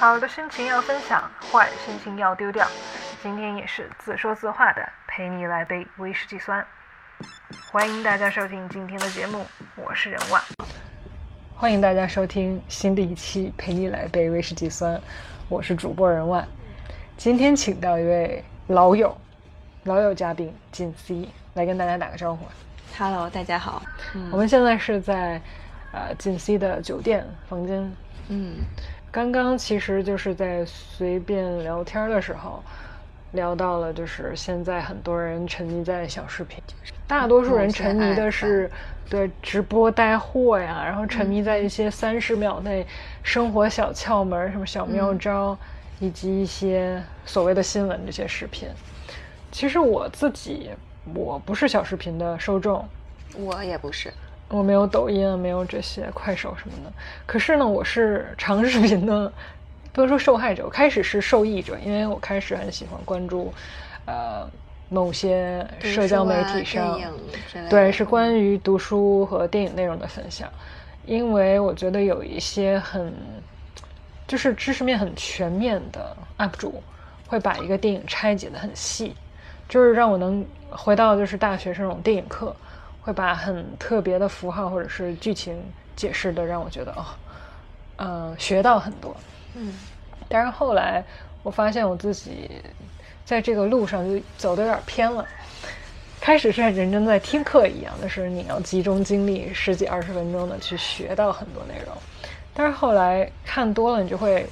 好的心情要分享，坏心情要丢掉。今天也是自说自话的，陪你来杯威士忌酸。欢迎大家收听今天的节目，我是任万。欢迎大家收听新的一期陪你来杯威士忌酸，我是主播任万。今天请到一位老友，老友嘉宾锦 C 来跟大家打个招呼。Hello，大家好。我们现在是在呃锦 C 的酒店房间。嗯，刚刚其实就是在随便聊天的时候，聊到了就是现在很多人沉迷在小视频，大多数人沉迷的是对直播带货呀，然后沉迷在一些三十秒内生活小窍门、什么小妙招，以及一些所谓的新闻这些视频。其实我自己我不是小视频的受众，我也不是。我没有抖音，没有这些快手什么的。可是呢，我是长视频的，不能说受害者，我开始是受益者，因为我开始很喜欢关注，呃，某些社交媒体上，对，是关于读书和电影内容的分享。因为我觉得有一些很，就是知识面很全面的 UP 主，会把一个电影拆解的很细，就是让我能回到就是大学生那种电影课。会把很特别的符号或者是剧情解释的，让我觉得哦，嗯，学到很多。嗯，但是后来我发现我自己在这个路上就走的有点偏了。开始是很认真在听课一样的是，你要集中精力十几二十分钟的去学到很多内容。但是后来看多了，你就会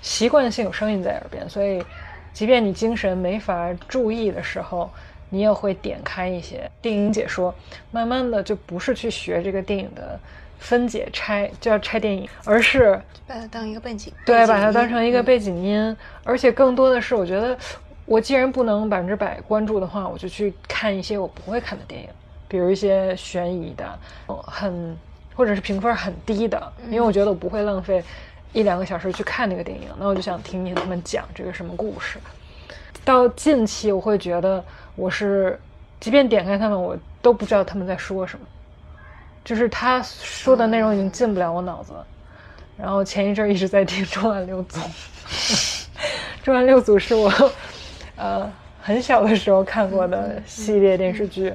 习惯性有声音在耳边，所以即便你精神没法注意的时候。你也会点开一些电影解说，慢慢的就不是去学这个电影的分解拆，就要拆电影，而是把它当一个背景，对，把它当成一个背景音。嗯、而且更多的是，我觉得我既然不能百分之百关注的话，我就去看一些我不会看的电影，比如一些悬疑的，很或者是评分很低的，因为我觉得我不会浪费一两个小时去看那个电影，那我就想听听他们讲这个什么故事。到近期，我会觉得我是，即便点开他们，我都不知道他们在说什么，就是他说的内容已经进不了我脑子了。然后前一阵一直在听《重案六组》，《重案六组》是我呃很小的时候看过的系列电视剧，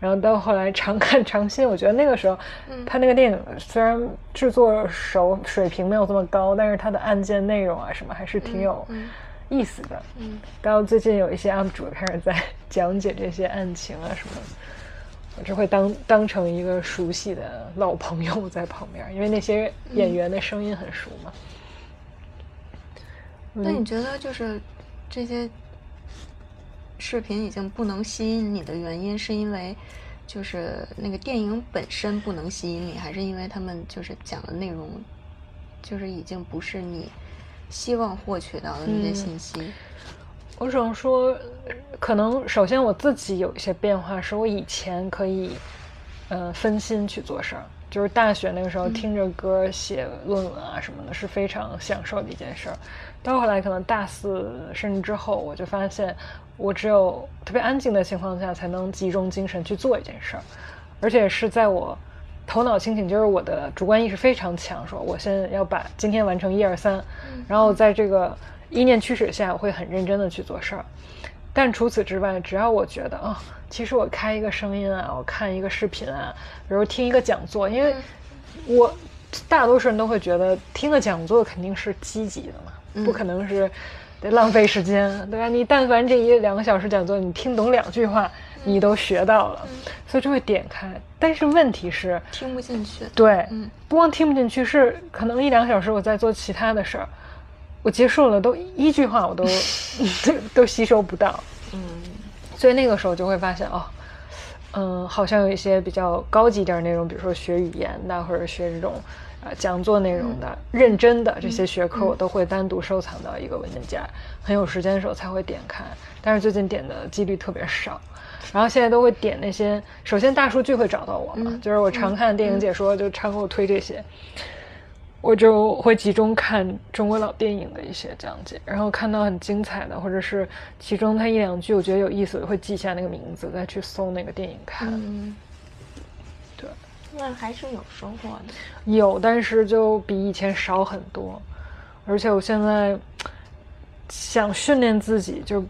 然后到后来常看常新。我觉得那个时候他那个电影虽然制作手水平没有这么高，但是他的案件内容啊什么还是挺有。意思的，嗯，到最近有一些 UP 主开始在讲解这些案情啊什么的，我就会当当成一个熟悉的老朋友在旁边，因为那些演员的声音很熟嘛。那、嗯、你觉得就是这些视频已经不能吸引你的原因，是因为就是那个电影本身不能吸引你，还是因为他们就是讲的内容就是已经不是你？希望获取到的那些信息，嗯、我只能说，可能首先我自己有一些变化，是我以前可以，呃，分心去做事儿，就是大学那个时候听着歌写论文啊什么的，是非常享受的一件事儿。到后来可能大四甚至之后，我就发现，我只有特别安静的情况下，才能集中精神去做一件事儿，而且是在我。头脑清醒，就是我的主观意识非常强，说我现在要把今天完成一二三，然后在这个意念驱使下，我会很认真的去做事儿。但除此之外，只要我觉得啊、哦，其实我开一个声音啊，我看一个视频啊，比如听一个讲座，因为我大多数人都会觉得听个讲座肯定是积极的嘛，不可能是得浪费时间，对吧？你但凡这一两个小时讲座，你听懂两句话。你都学到了，嗯、所以就会点开。但是问题是听不进去。对，嗯，不光听不进去，是可能一两个小时我在做其他的事儿，我结束了都一句话我都 都吸收不到。嗯，所以那个时候就会发现哦，嗯，好像有一些比较高级点内容，比如说学语言的，或者学这种呃讲座内容的、嗯、认真的这些学科，我都会单独收藏到一个文件夹，很有时间的时候才会点开。但是最近点的几率特别少。然后现在都会点那些，首先大数据会找到我嘛，嗯、就是我常看电影解说，嗯、就常给我推这些，我就会集中看中国老电影的一些讲解，然后看到很精彩的，或者是其中它一两句我觉得有意思，我会记下那个名字，再去搜那个电影看。嗯，对，那还是有收获的。有，但是就比以前少很多。而且我现在想训练自己，就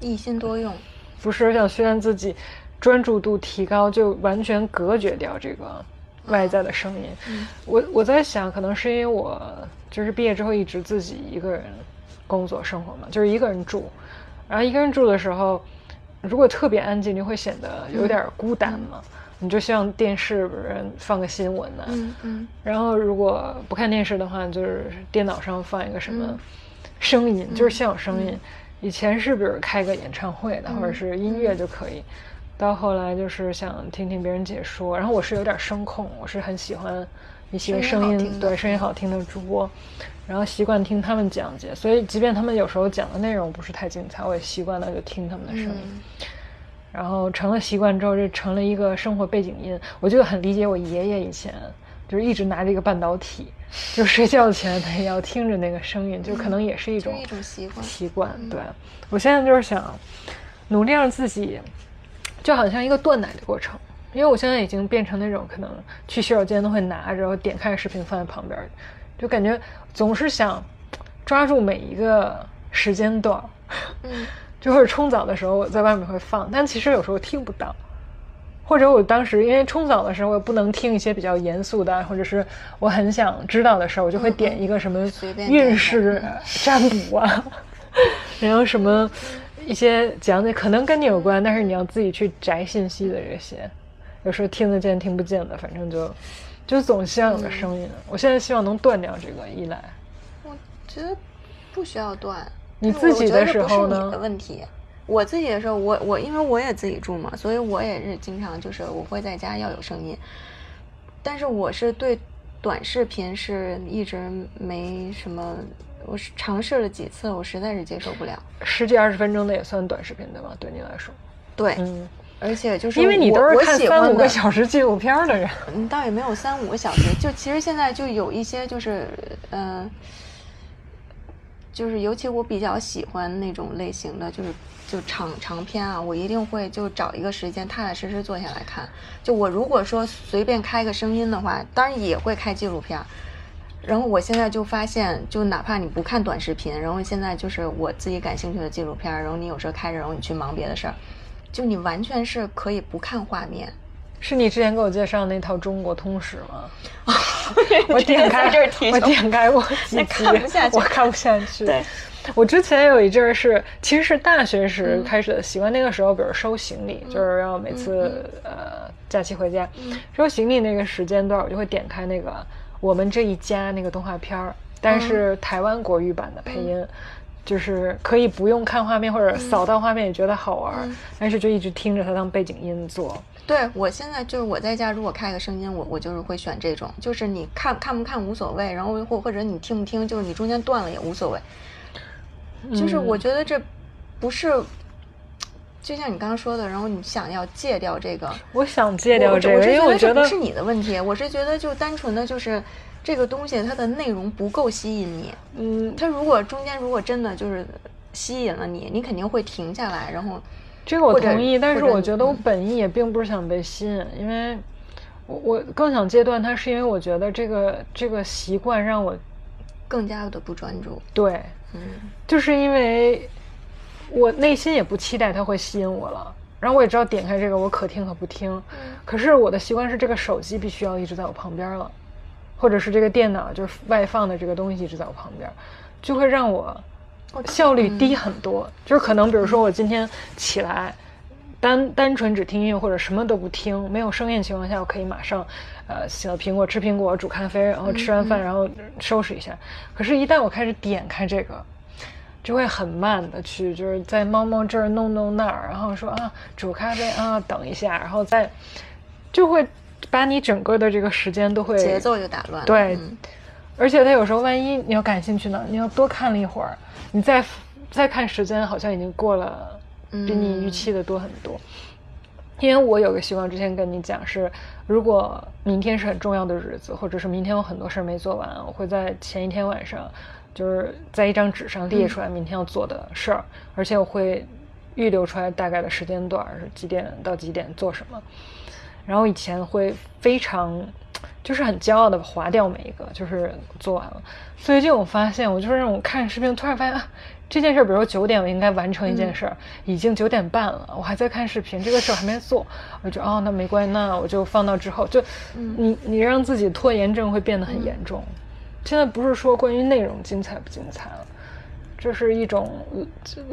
一心多用。不是想训练自己专注度提高，就完全隔绝掉这个外在的声音。我我在想，可能是因为我就是毕业之后一直自己一个人工作生活嘛，就是一个人住，然后一个人住的时候，如果特别安静，就会显得有点孤单嘛。你就希望电视人放个新闻呢，嗯嗯，然后如果不看电视的话，就是电脑上放一个什么声音，就是现有声音。以前是比如开个演唱会的，或者是音乐就可以，到后来就是想听听别人解说。然后我是有点声控，我是很喜欢一些声音对声音好听的主播，然后习惯听他们讲解。所以即便他们有时候讲的内容不是太精彩，我也习惯了就听他们的声音。然后成了习惯之后，就成了一个生活背景音。我就很理解我爷爷以前，就是一直拿着一个半导体，就睡觉前他也要听着那个声音，就可能也是一种一种习惯。习惯，对。我现在就是想努力让自己，就好像一个断奶的过程，因为我现在已经变成那种可能去洗手间都会拿着，点开视频放在旁边，就感觉总是想抓住每一个时间段。嗯。就会冲澡的时候，我在外面会放，但其实有时候听不到，或者我当时因为冲澡的时候，我不能听一些比较严肃的，或者是我很想知道的事儿，我就会点一个什么运势占卜啊，然后什么一些讲解，可能跟你有关，但是你要自己去摘信息的这些，有时候听得见听不见的，反正就就总希望有个声音。我现在希望能断掉这个依赖。我觉得不需要断。你自己的时候呢？问题，我自己的时候，我我因为我也自己住嘛，所以我也是经常就是我会在家要有声音，但是我是对短视频是一直没什么，我是尝试了几次，我实在是接受不了。十几二十分钟的也算短视频对吧？对你来说？对，嗯，而且就是因为你都是看三五个小时纪录片的人，嗯，倒也没有三五个小时，就其实现在就有一些就是嗯。就是，尤其我比较喜欢那种类型的，就是就长长篇啊，我一定会就找一个时间踏踏实实坐下来看。就我如果说随便开个声音的话，当然也会开纪录片。然后我现在就发现，就哪怕你不看短视频，然后现在就是我自己感兴趣的纪录片，然后你有时候开着，然后你去忙别的事儿，就你完全是可以不看画面。是你之前给我介绍那套《中国通史》吗？我点开，我点开过 几集，我看不下去。对，我之前有一阵儿是，其实是大学时开始的习惯。那个时候，比如收行李，就是要每次呃假期回家收行李那个时间段，我就会点开那个《我们这一家》那个动画片儿，但是台湾国语版的配音，就是可以不用看画面或者扫到画面也觉得好玩，但是就一直听着它当背景音做。对我现在就是我在家，如果开个声音，我我就是会选这种，就是你看看不看无所谓，然后或或者你听不听，就是你中间断了也无所谓。就是我觉得这不是，就像你刚刚说的，然后你想要戒掉这个，我想戒掉这个，因为我觉得不是你的问题，我是觉得就单纯的就是这个东西它的内容不够吸引你。嗯，它如果中间如果真的就是吸引了你，你肯定会停下来，然后。这个我同意，但是我觉得我本意也并不是想被吸引，因为我我更想戒断它，是因为我觉得这个这个习惯让我更加的不专注。对，嗯，就是因为我内心也不期待它会吸引我了，然后我也知道点开这个我可听可不听，可是我的习惯是这个手机必须要一直在我旁边了，或者是这个电脑就是外放的这个东西一直在我旁边，就会让我。效率低很多，就是可能，比如说我今天起来，单单纯只听音乐或者什么都不听，没有声音情况下，我可以马上，呃，洗了苹果，吃苹果，煮咖啡，然后吃完饭，然后收拾一下。可是，一旦我开始点开这个，就会很慢的去，就是在猫猫这儿弄弄那儿，然后说啊，煮咖啡啊，等一下，然后再，就会把你整个的这个时间都会节奏就打乱。对，而且他有时候万一你要感兴趣呢，你要多看了一会儿。你再再看时间，好像已经过了，比你预期的多很多。因为我有个习惯，之前跟你讲是，如果明天是很重要的日子，或者是明天有很多事儿没做完，我会在前一天晚上，就是在一张纸上列出来明天要做的事儿，而且我会预留出来大概的时间段，是几点到几点做什么。然后以前会非常就是很骄傲的划掉每一个，就是做完了。最近我发现，我就是那种看视频，突然发现啊，这件事，比如说九点我应该完成一件事儿，已经九点半了，我还在看视频，这个事儿还没做，我就哦，那没关系，那我就放到之后。就你你让自己拖延症会变得很严重。现在不是说关于内容精彩不精彩了，这是一种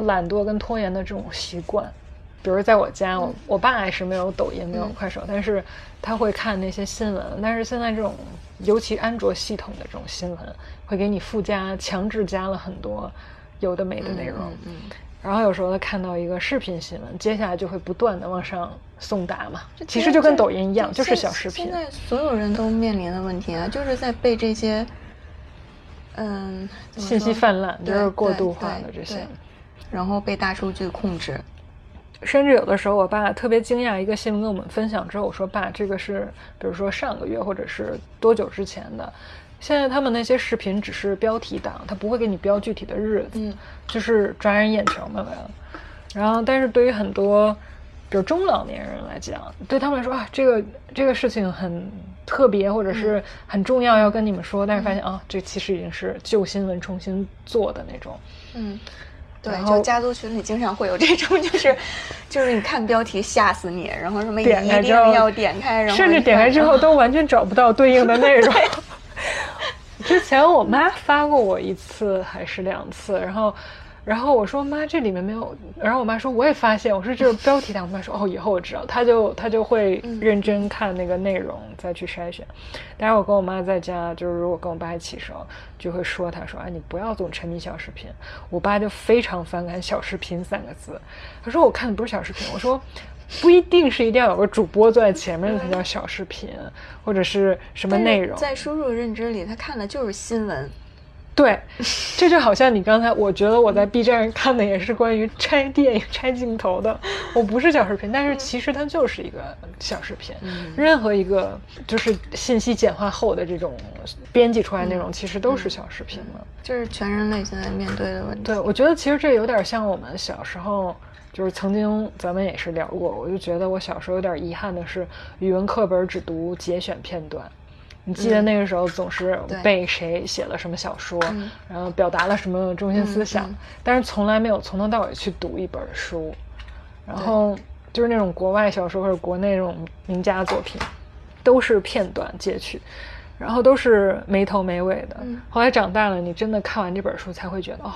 懒惰跟拖延的这种习惯。比如在我家，我我爸还是没有抖音，没有快手，但是他会看那些新闻。但是现在这种，尤其安卓系统的这种新闻，会给你附加、强制加了很多有的没的内容。嗯，然后有时候他看到一个视频新闻，接下来就会不断的往上送达嘛。其实就跟抖音一样，就是小视频。现在所有人都面临的问题啊，就是在被这些，嗯，信息泛滥，就是过度化的这些，然后被大数据控制。甚至有的时候，我爸特别惊讶，一个新闻跟我们分享之后，我说：“爸，这个是比如说上个月或者是多久之前的。现在他们那些视频只是标题党，他不会给你标具体的日子，嗯，就是抓人眼球。然后，但是对于很多比如中老年人来讲，对他们来说啊，这个这个事情很特别或者是很重要，要跟你们说。但是发现啊，这其实已经是旧新闻重新做的那种，嗯。”对，就家族群里经常会有这种，就是，就是你看标题吓死你，然后什么一定要点开，然后甚至点开之后都完全找不到对应的内容。之前我妈发过我一次还是两次，然后。然后我说妈，这里面没有。然后我妈说我也发现，我说这是标题党。我妈说哦，以后我知道，她就她就会认真看那个内容再去筛选。但是我跟我妈在家，就是如果跟我爸一起时候，就会说她说啊，你不要总沉迷小视频。我爸就非常反感小视频三个字，他说我看的不是小视频。我说不一定是一定要有个主播坐在前面才叫小视频，或者是什么内容。在输入认知里，他看的就是新闻。对，这就好像你刚才，我觉得我在 B 站上看的也是关于拆电影、拆镜头的。我不是小视频，但是其实它就是一个小视频。任何一个就是信息简化后的这种编辑出来内容，其实都是小视频嘛。就是全人类现在面对的问题。对，我觉得其实这有点像我们小时候，就是曾经咱们也是聊过。我就觉得我小时候有点遗憾的是，语文课本只读节选片段。你记得那个时候总是背谁写了什么小说，然后表达了什么中心思想，但是从来没有从头到尾去读一本书。然后就是那种国外小说或者国内那种名家作品，都是片段截取，然后都是没头没尾的。后来长大了，你真的看完这本书才会觉得，哦，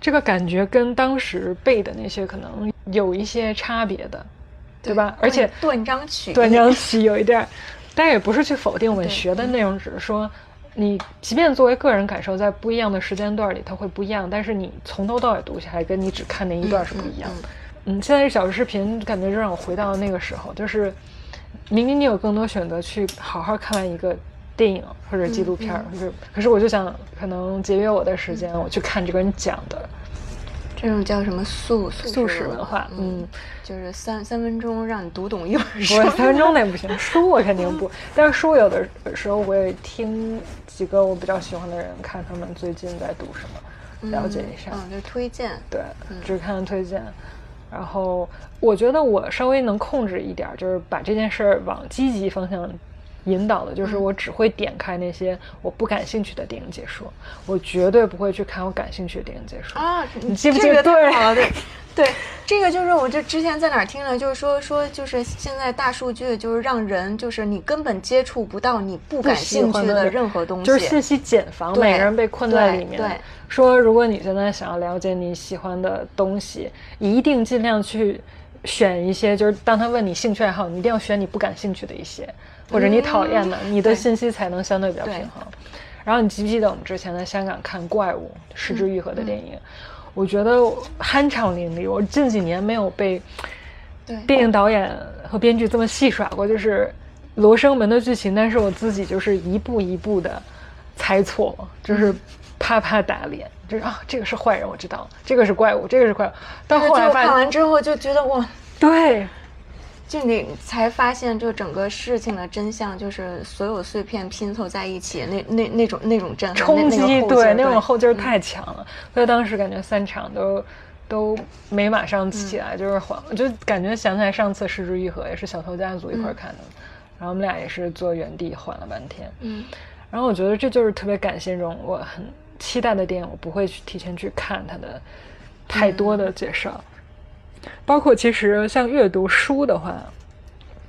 这个感觉跟当时背的那些可能有一些差别的，对吧？而且断章取断章取有一点。但也不是去否定我们学的内容，只是说，你即便作为个人感受，在不一样的时间段里，它会不一样。但是你从头到尾读下来，跟你只看那一段是不一样的。嗯，现在这小视频感觉就让我回到那个时候，就是明明你有更多选择去好好看完一个电影或者纪录片，就是可是我就想，可能节约我的时间，我去看这个人讲的。这种叫什么速速食文化？嗯，就是三三分钟让你读懂一本书。三分钟那不行，书我肯定不。但是书有的时候我也听几个我比较喜欢的人，看他们最近在读什么，了解一下。嗯，就推荐。对，只看推荐。然后我觉得我稍微能控制一点，就是把这件事儿往积极方向。引导的就是我只会点开那些我不感兴趣的电影解说，我绝对不会去看我感兴趣的电影解说啊！你记不记得？对，对，对，这个就是我就之前在哪儿听了，就是说说就是现在大数据就是让人就是你根本接触不到你不感兴趣的任何东西，就是信息茧房，每个人被困在里面。对，说如果你现在想要了解你喜欢的东西，一定尽量去选一些，就是当他问你兴趣爱好，你一定要选你不感兴趣的一些。或者你讨厌的，你的信息才能相对比较平衡。然后你记不记得我们之前在香港看《怪物》失之愈合的电影？我觉得酣畅淋漓。我近几年没有被电影导演和编剧这么戏耍过，就是《罗生门》的剧情，但是我自己就是一步一步的猜错，就是啪啪打脸，就是啊，这个是坏人，我知道，这个是怪物，这个是怪物。到后来看完之后就觉得哇，对。就你才发现，就整个事情的真相，就是所有碎片拼凑在一起，那那那种那种震撼、冲击，对那种后劲儿太强了。所以当时感觉三场都都没马上起来，就是缓，就感觉想起来上次《失之愈合》也是小偷家族一块看的，然后我们俩也是坐原地缓了半天。嗯然后我觉得这就是特别感谢这种我很期待的电影，我不会去提前去看它的太多的介绍。包括其实像阅读书的话，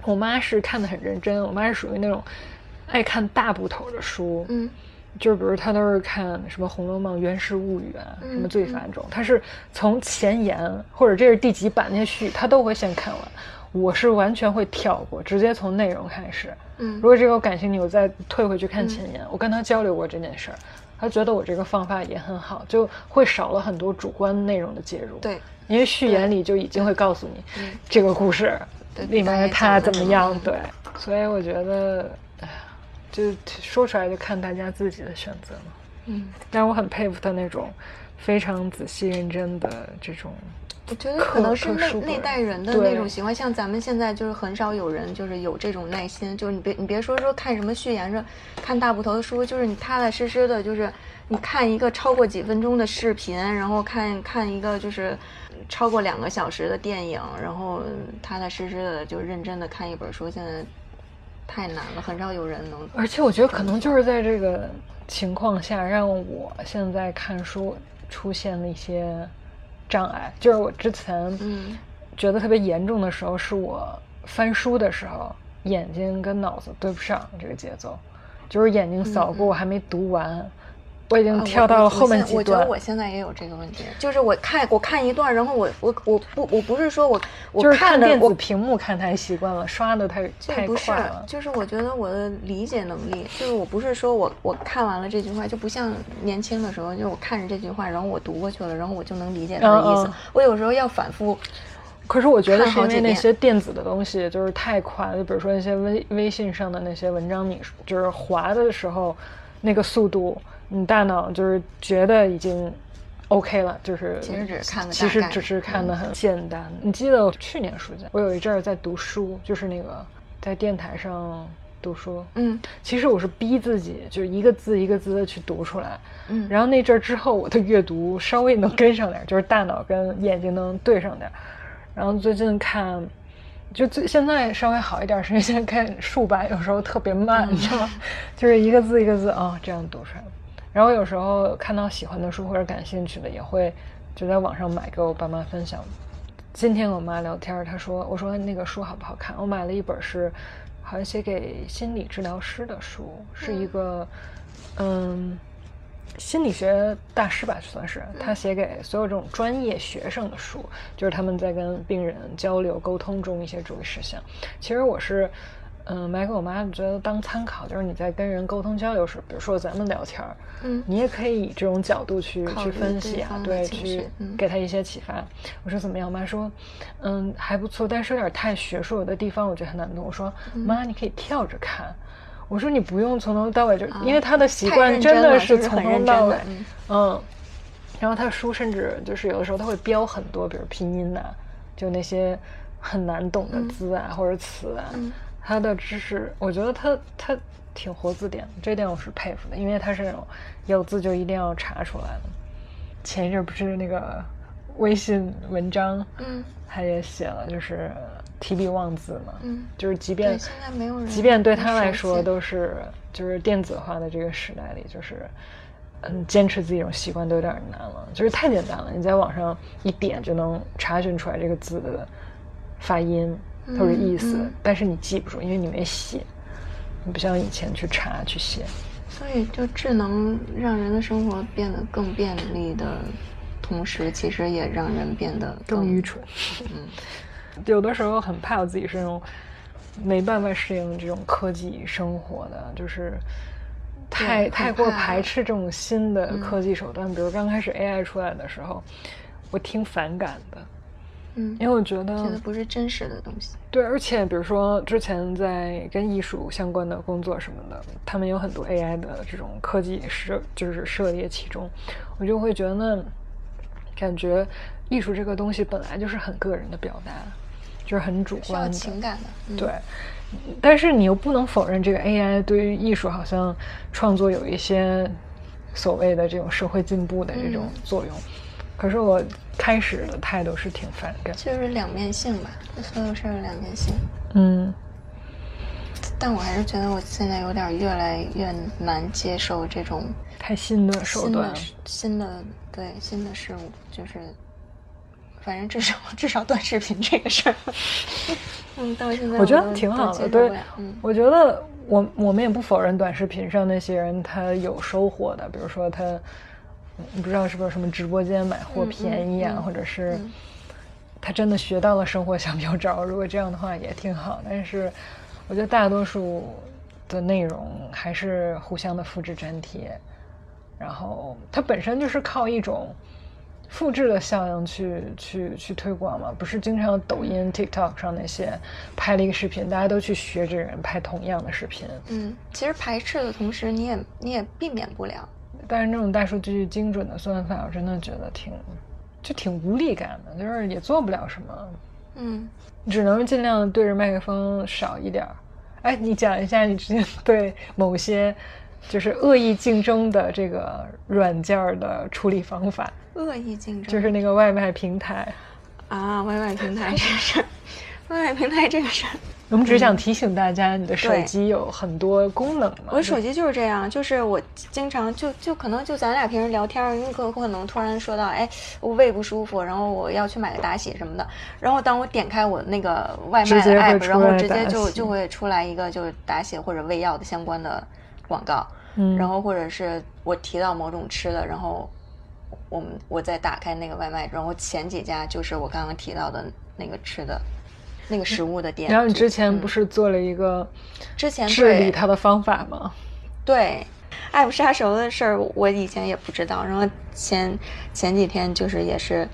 我妈是看的很认真，我妈是属于那种爱看大部头的书，嗯就是比如她都是看什么《红楼梦》《源氏物语》啊，嗯什么《罪犯》这种，她是从前言或者这是第几版那些序，她都会先看完。我是完全会跳过，直接从内容开始。嗯如果这个我感兴趣，我再退回去看前言。我跟他交流过这件事儿，他觉得我这个方法也很好，就会少了很多主观内容的介入。，对，因为序言里就已经会告诉你嗯这个故事里面的他怎么样。嗯对，所以我觉得，就说出来就看大家自己的选择了。嗯，但我很佩服他那种非常仔细认真的这种。我觉得可能是那那代人的那种习惯，像咱们现在就是很少有人就是有这种耐心，就是你别你别说说看什么序言着，看大部头的书，就是你踏踏实实的，就是你看一个超过几分钟的视频，然后看看一个就是超过两个小时的电影，然后踏踏实实的就认真的看一本书，现在太难了，很少有人能。而且我觉得可能就是在这个情况下，让我现在看书出现了一些障碍。就是我之前嗯。觉得特别严重的时候，是我翻书的时候，眼睛跟脑子对不上这个节奏，就是眼睛扫过，我还没读完，我已经啊跳我我到了后面几段我觉得我。现在也有这个问题，就是我看我看一段，然后我我我不我不是说我我就是看电子屏幕看太习惯了，刷的太太这不是快了，。就是我觉得我的理解能力，就是我不是说我我看完了这句话，就不像年轻的时候，就是我看着这句话，然后我读过去了，然后我就能理解它的意思。我有时候要反复，可是我觉得是因为那些电子的东西就是太快了，就比如说那些微微信上的那些文章，你就是滑的时候那个速度，你大脑就是觉得已经 OK 了，就是其实只是看的其实只是看的很简单。你记得我去年暑假，我有一阵儿在读书，就是那个在电台上读书，嗯其实我是逼自己，就是一个字一个字的去读出来。嗯，然后那阵儿之后，我的阅读稍微能跟上点儿，就是大脑跟眼睛能对上点儿。然后最近看，就最现在稍微好一点儿，是因为现在看竖版有时候特别慢，你知道吗？就是一个字一个字啊、这样读出来。然后有时候看到喜欢的书或者感兴趣的，也会就在网上买给我爸妈分享。今天我妈聊天，她说：“我说那个书好不好看？我买了一本是好像写给心理治疗师的书，是一个嗯心理学大师吧，算是他写给所有这种专业学生的书，就是他们在跟病人交流沟通中一些注意事项。其实我是。”嗯，买给我妈觉得当参考，就是你在跟人沟通交流时，比如说咱们聊天儿，嗯你也可以以这种角度去去分析啊，对，去给他一些启发。我说怎么样？我妈说，嗯，还不错，但是有点太学术，有的地方我觉得很难懂。我说嗯妈，你可以跳着看。我说你不用从头到尾就，啊因为他的习惯真的是从头到尾嗯嗯。然后他书甚至就是有的时候他会标很多，比如拼音呐、就那些很难懂的字啊、或者词啊，嗯他的知识，我觉得他他挺活字典的，这点我是佩服的，因为他是那种有字就一定要查出来的。前一阵不是那个微信文章，嗯他也写了，就是提笔忘字嘛，嗯就是即便现在没有人即便对他来说都是就是电子化的这个时代里，就是嗯坚持自己这种习惯都有点难了，就是太简单了，你在网上一点就能查询出来这个字的发音或者意思，但是你记不住，因为你没写，你不像以前去查去写。所以，就智能让人的生活变得更便利的同时，其实也让人变得更愚蠢。嗯，有的时候很怕我自己是那种没办法适应这种科技生活的，就是太太过排斥这种新的嗯科技手段。比如刚开始 AI 出来的时候，我挺反感的，嗯，因为我觉得觉得不是真实的东西。对，而且比如说之前在跟艺术相关的工作什么的，他们有很多 AI 的这种科技涉，就是涉猎其中，我就会觉得呢，感觉艺术这个东西本来就是很个人的表达，就是很主需要观的，情感的，嗯、对。但是你又不能否认，这个 AI 对于艺术好像创作有一些所谓的这种社会进步的这种嗯作用。可是我开始的态度是挺反感，就是两面性吧，所有事儿有两面性。嗯，但我还是觉得我现在有点越来越难接受这种太新的手新段的，新的对新的事物，就是反正至少至少短视频这个事儿，嗯，到现在我觉得挺好的。对，嗯，我觉得我我们也不否认短视频上那些人他有收获的，比如说他，嗯不知道是不是什么直播间买货便宜啊，嗯或者是嗯他真的学到了生活小妙招。如果这样的话也挺好，但是我觉得大多数的内容还是互相的复制粘贴，然后它本身就是靠一种。复制的效应去去去推广嘛，不是经常抖音、TikTok 上那些拍了一个视频，大家都去学这人拍同样的视频，嗯，其实排斥的同时，你也你也避免不了。但是那种大数据精准的算法，我真的觉得挺就挺无力感的，就是也做不了什么，嗯，只能尽量对着麦克风少一点儿。哎，你讲一下你之前 对某些就是恶意竞争的这个软件儿的处理方法，恶意竞争就是那个外卖平台。啊外卖平台这个事儿 ，Y Y 平台这个事儿，我们只是想提醒大家，你的手机有很多功能嘛。我手机就是这样，就是我经常就就可能就咱俩平时聊天儿，你可可能突然说到，哎，我胃不舒服，然后我要去买个打喜什么的，然后当我点开我那个外卖 app，然后直接就就会出来一个就是达喜或者胃药的相关的广告，嗯然后或者是我提到某种吃的，然后我们我再打开那个外卖，然后前几家就是我刚刚提到的那个吃的。那个食物的店，然后你之前不嗯是做了一个之前治理对它的方法吗？对，爱不杀熟的事儿，我以前也不知道。然后前前几天就是也是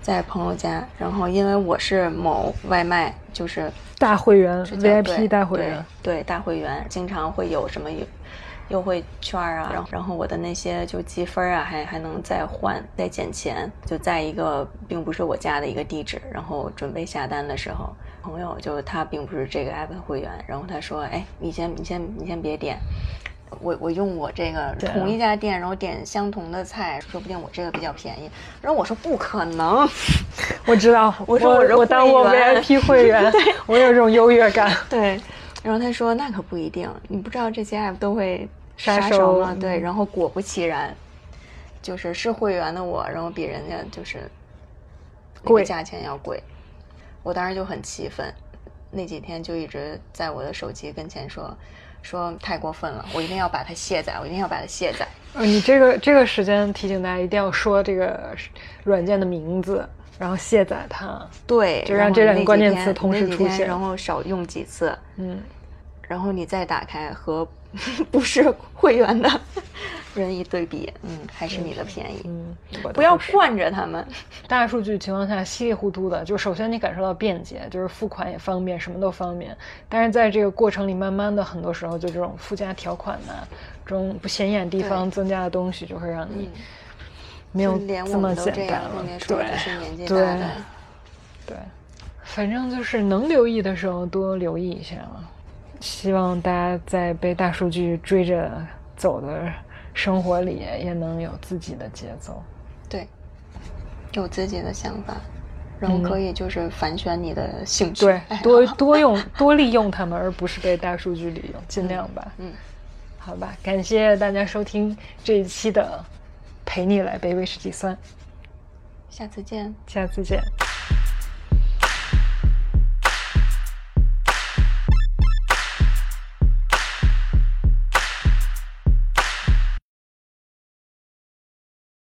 在朋友家，然后因为我是某外卖，就是大会员 VIP 大会员，对对大会员，经常会有什么优优惠券啊，然后然后我的那些就积分啊，还还能再换再减钱，就在一个并不是我家的一个地址，然后准备下单的时候，朋友就他并不是这个 app 的会员，然后他说，哎，你先你先你先别点。我我用我这个同一家店，然后点相同的菜，说不定我这个比较便宜。然后我说不可能，我知道，我说我我当我 VIP 会员，我有这种优越感。对，然后他说那可不一定，你不知道这些 app 都会杀杀熟吗？熟对，嗯然后果不其然，就是是会员的我，然后比人家就是贵价钱要贵，我当时就很气愤，那几天就一直在我的手机跟前说说太过分了，我一定要把它卸载，我一定要把它卸载。呃，你这个这个时间提醒大家一定要说这个软件的名字，然后卸载它。对，就让这两个关键词同时出现然后少用几次，嗯，然后你再打开和 不是会员的 人一对比，嗯，还是你的便宜。嗯，不要惯着他们。大数据情况下稀里糊涂的，就首先你感受到便捷，就是付款也方便，什么都方便。但是在这个过程里，慢慢的很多时候就这种附加条款呐、这种不显眼地方增加的东西，就会让你嗯没有这么简单了对对，对，反正就是能留意的时候多留意一下嘛。希望大家在被大数据追着走的生活里，也能有自己的节奏。对，有自己的想法，然后嗯可以就是反选你的兴趣，对多多用多利用他们，而不是被大数据利用，尽量吧。嗯，好吧，感谢大家收听这一期的《陪你来杯威士忌酸》，下次见。下次见。